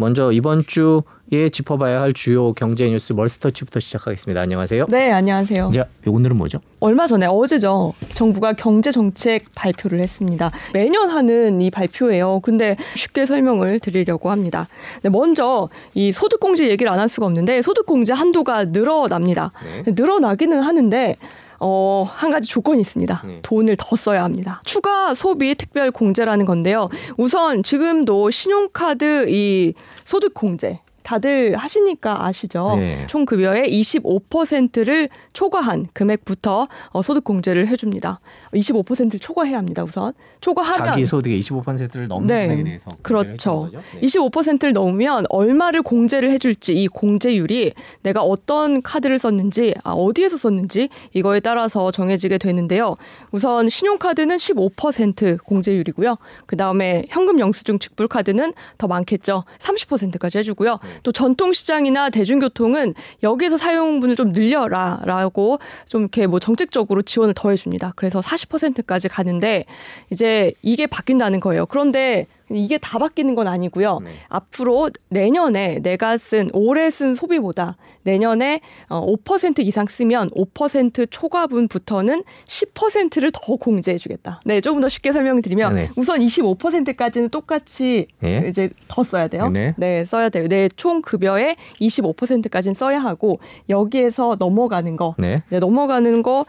먼저 이번 주에 짚어봐야 할 주요 경제 뉴스 멀스터치부터 시작하겠습니다. 안녕하세요. 네, 안녕하세요. 자, 오늘은 뭐죠? 얼마 전에 어제죠. 정부가 경제 정책 발표를 했습니다. 매년 하는 이 발표예요. 근데 쉽게 설명을 드리려고 합니다. 네, 먼저 이 소득 공제 얘기를 안 할 수가 없는데 소득 공제 한도가 늘어납니다. 네. 늘어나기는 하는데 어, 한 가지 조건이 있습니다. 네. 돈을 더 써야 합니다. 추가 소비 특별 공제라는 건데요. 우선 지금도 신용카드 이 소득 공제 다들 하시니까 아시죠? 네. 총 급여의 25%를 초과한 금액부터 어, 소득 공제를 해줍니다. 25%를 초과해야 합니다. 우선 초과하면 자기 소득의 25%를 넘는 네. 금액에 대해서 그렇죠. 네. 25%를 넘으면 얼마를 공제를 해줄지 이 공제율이 내가 어떤 카드를 썼는지 아, 어디에서 썼는지 이거에 따라서 정해지게 되는데요. 우선 신용카드는 15% 공제율이고요. 그 다음에 현금 영수증 직불 카드는 더 많겠죠. 30%까지 해주고요. 또 전통시장이나 대중교통은 여기에서 사용분을 좀 늘려라라고 좀 이렇게 뭐 정책적으로 지원을 더 해줍니다. 그래서 40%까지 가는데 이제 이게 바뀐다는 거예요. 그런데 이게 다 바뀌는 건 아니고요. 네. 앞으로 내년에 내가 쓴 올해 쓴 소비보다 내년에 어, 5% 이상 쓰면 5% 초과분부터는 10%를 더 공제해 주겠다. 네, 조금 더 쉽게 설명드리면 네. 우선 25%까지는 똑같이 네. 이제 더 써야 돼요. 네. 써야 돼요. 내 총 급여의 25%까지는 써야 하고 여기에서 넘어가는 거, 네. 넘어가는 거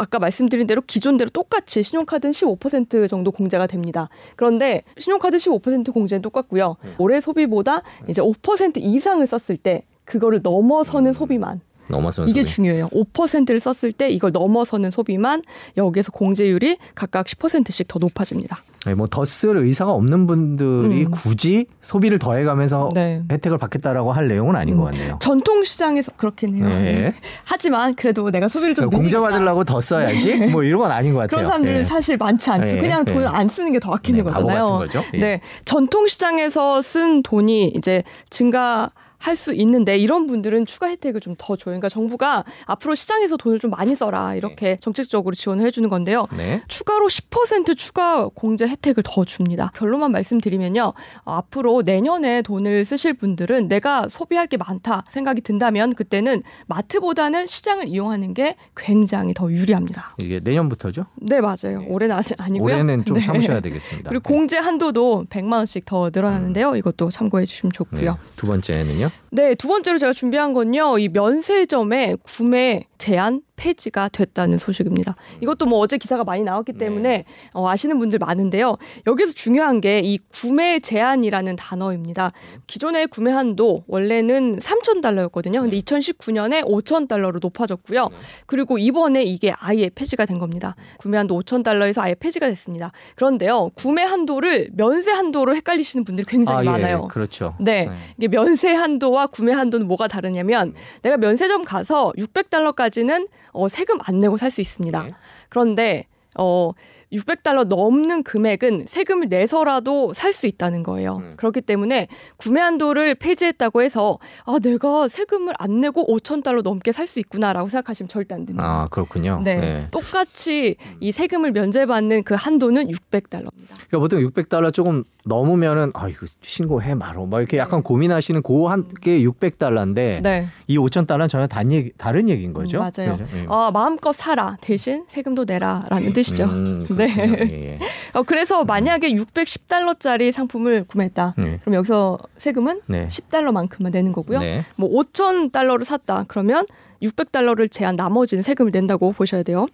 아까 말씀드린 대로 기존대로 똑같이 신용카드는 15% 정도 공제가 됩니다. 그런데 신용카드 15% 공제는 똑같고요. 네. 올해 소비보다 이제 5% 이상을 썼을 때 그거를 넘어서는 소비만 넘어선 이게 소비. 중요해요. 5%를 썼을 때 이걸 넘어서는 소비만 여기에서 공제율이 각각 10%씩 더 높아집니다. 네, 뭐더 쓸 의사가 없는 분들이 음. 굳이 소비를 더해가면서 네. 혜택을 받겠다라고 할 내용은 아닌 것 같네요. 전통 시장에서 그렇긴 해요. 네. 하지만 그래도 내가 소비를 좀 공제 늘리겠다. 받으려고 더 써야지 뭐 이런 건 아닌 것 같아요. 그런 사람들은 예. 사실 많지 않죠. 네, 그냥 돈을 네. 안 쓰는 게 더 아끼는 네, 거잖아요. 예. 네, 전통 시장에서 쓴 돈이 이제 증가 할 수 있는데 이런 분들은 추가 혜택을 좀 더 줘요. 그러니까 정부가 앞으로 시장에서 돈을 좀 많이 써라 이렇게 정책적으로 지원을 해주는 건데요. 네. 추가로 10% 추가 공제 혜택을 더 줍니다. 결론만 말씀드리면요. 어, 앞으로 내년에 돈을 쓰실 분들은 내가 소비할 게 많다 생각이 든다면 그때는 마트보다는 시장을 이용하는 게 굉장히 더 유리합니다. 이게 내년부터죠. 네, 맞아요. 올해는 아직 아니고요. 올해는 좀 네. 참으셔야 되겠습니다. 그리고 공제 한도도 100만 원씩 더 늘어나는데요. 이것도 참고해 주시면 네. 좋고요. 두 번째는요. 네, 두 번째로 제가 준비한 건요. 이 면세점의 구매 제한 폐지가 됐다는 소식입니다. 이것도 뭐 어제 기사가 많이 나왔기 때문에 어, 아시는 분들 많은데요. 여기서 중요한 게 이 구매 제한이라는 단어입니다. 기존의 구매 한도 원래는 3천 달러였거든요. 근데 2019년에 5천 달러로 높아졌고요. 그리고 이번에 이게 아예 폐지가 된 겁니다. 구매 한도 5천 달러에서 아예 폐지가 됐습니다. 그런데요, 구매 한도를 면세 한도로 헷갈리시는 분들이 굉장히 아, 많아요. 예, 그렇죠. 네. 이게 면세 한도와 구매 한도는 뭐가 다르냐면 내가 면세점 가서 600달러까지 는 어, 세금 안 내고 살 수 있습니다. 네. 그런데 어 600달러 넘는 금액은 세금을 내서라도 살 수 있다는 거예요. 음. 그렇기 때문에 구매 한도를 폐지했다고 해서 아 내가 세금을 안 내고 5천 달러 넘게 살 수 있구나라고 생각하시면 절대 안 됩니다. 아 그렇군요. 네. 네. 똑같이 이 세금을 면제받는 그 한도는 600달러입니다. 그러니까 보통 600달러 조금 넘으면은 아 이거 신고해 말어. 막 이렇게 약간 고민하시는 고한게 600달러인데 네. 이 5천 달러는 전혀 다른 얘기 다른 얘기인 거죠. 음, 맞아요. 그죠? 예. 어, 마음껏 사라 대신 세금도 내라라는 뜻이죠. 음, 네. 그렇군요. 예, 예. 어, 그래서 만약에 610달러짜리 상품을 구매했다. 네. 그럼 여기서 세금은 네. 10달러만큼만 내는 거고요. 네. 뭐 5천 달러를 샀다. 그러면 600달러를 제한 나머지는 세금을 낸다고 보셔야 돼요.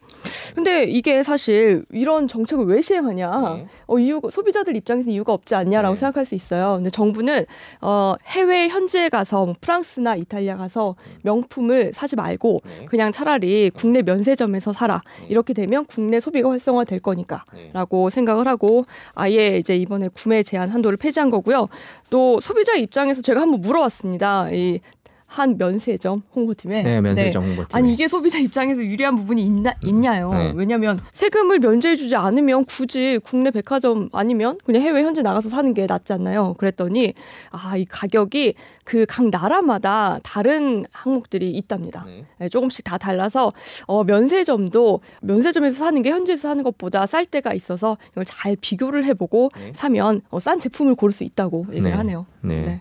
근데 이게 사실 이런 정책을 왜 시행하냐? 네. 어, 이유가 소비자들 입장에서 이유가 없지 않냐라고 네. 생각할 수 있어요. 근데 정부는 어, 해외 현지에 가서 뭐 프랑스나 이탈리아 가서 명품을 사지 말고 네. 그냥 차라리 국내 면세점에서 사라. 네. 이렇게 되면 국내 소비가 활성화될 네. 거니까라고 생각을 하고 아예 이제 이번에 구매 제한 한도를 폐지한 거고요. 또 소비자 입장에서 제가 한번 물어봤습니다. 이 한 면세점 홍보팀에 네, 면세점 홍보팀. 아니 이게 소비자 입장에서 유리한 부분이 있나, 있냐요. 네. 왜냐하면 세금을 면제해주지 않으면 굳이 국내 백화점 아니면 그냥 해외 현지 나가서 사는 게 낫지 않나요? 그랬더니 아 이 가격이 그 각 나라마다 다른 항목들이 있답니다. 네. 네, 조금씩 다 달라서 어, 면세점도 면세점에서 사는 게 현지에서 사는 것보다 쌀 때가 있어서 이걸 잘 비교를 해보고 네. 사면 어, 싼 제품을 고를 수 있다고 얘기를 네. 하네요. 네.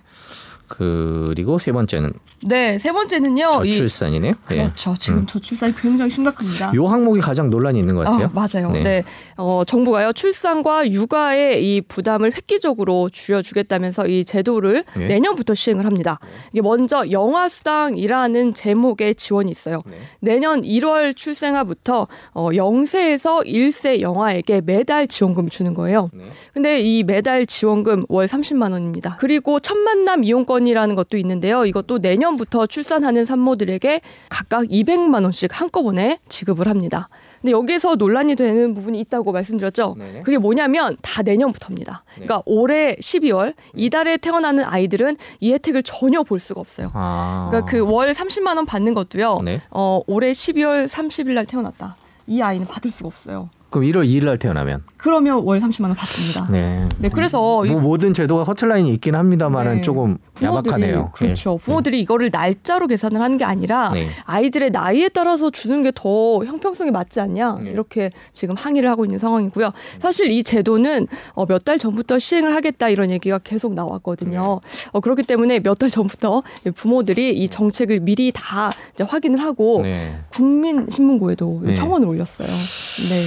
네. 그리고 세 번째는 네, 세 번째는요. 이 저출산이네요. 예. 그렇죠. 지금 음. 저출산이 굉장히 심각합니다. 요 항목이 가장 논란이 있는 것 같아요. 아, 맞아요. 네. 네. 어, 정부가요 출산과 육아의 이 부담을 획기적으로 줄여 주겠다면서 이 제도를 네. 내년부터 시행을 합니다. 이게 먼저 영아 수당이라는 제목의 지원이 있어요. 네. 내년 1월 출생아부터 어, 0세에서 1세 영아에게 매달 지원금을 주는 거예요. 네. 근데 이 매달 지원금 월 30만 원입니다. 그리고 첫 만남 이용권 이라는 것도 있는데요. 이것도 내년부터 출산하는 산모들에게 각각 200만 원씩 한꺼번에 지급을 합니다. 근데 여기서 논란이 되는 부분이 있다고 말씀드렸죠. 네네. 그게 뭐냐면 다 내년부터입니다. 네. 그러니까 올해 12월 이달에 태어나는 아이들은 이 혜택을 전혀 볼 수가 없어요. 아. 그러니까 그 월 30만 원 받는 것도요. 네. 어, 올해 12월 30일 날 태어났다. 이 아이는 받을 수가 없어요. 그럼 1월 2일 날 태어나면 그러면 월 30만 원 받습니다. 네. 네, 그래서 이뭐 모든 제도가 허틀라인이 있긴 합니다만은 네. 조금 부모들이 야박하네요. 그렇죠. 부모들이 이거를 날짜로 계산을 하는 게 아니라 네. 아이들의 나이에 따라서 주는 게 더 형평성이 맞지 않냐 네. 이렇게 지금 항의를 하고 있는 상황이고요. 사실 이 제도는 어, 몇 달 전부터 시행을 하겠다 이런 얘기가 계속 나왔거든요. 네. 어, 그렇기 때문에 몇 달 전부터 부모들이 이 정책을 미리 다 확인을 하고 네. 국민신문고에도 네. 청원을 올렸어요. 네.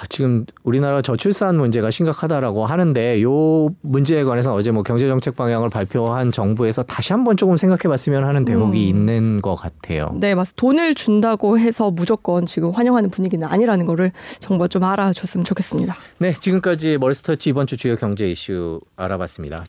아, 지금 우리나라 저출산 문제가 심각하다라고 하는데 요 문제에 관해서 어제 뭐 경제 정책 방향을 발표한 정부에서 다시 한번 조금 생각해 봤으면 하는 대목이 음. 있는 것 같아요. 네, 맞습니다. 돈을 준다고 해서 무조건 지금 환영하는 분위기는 아니라는 거를 정부가 좀 알아줬으면 좋겠습니다. 네, 지금까지 머리스터치 이번 주 주요 경제 이슈 알아봤습니다.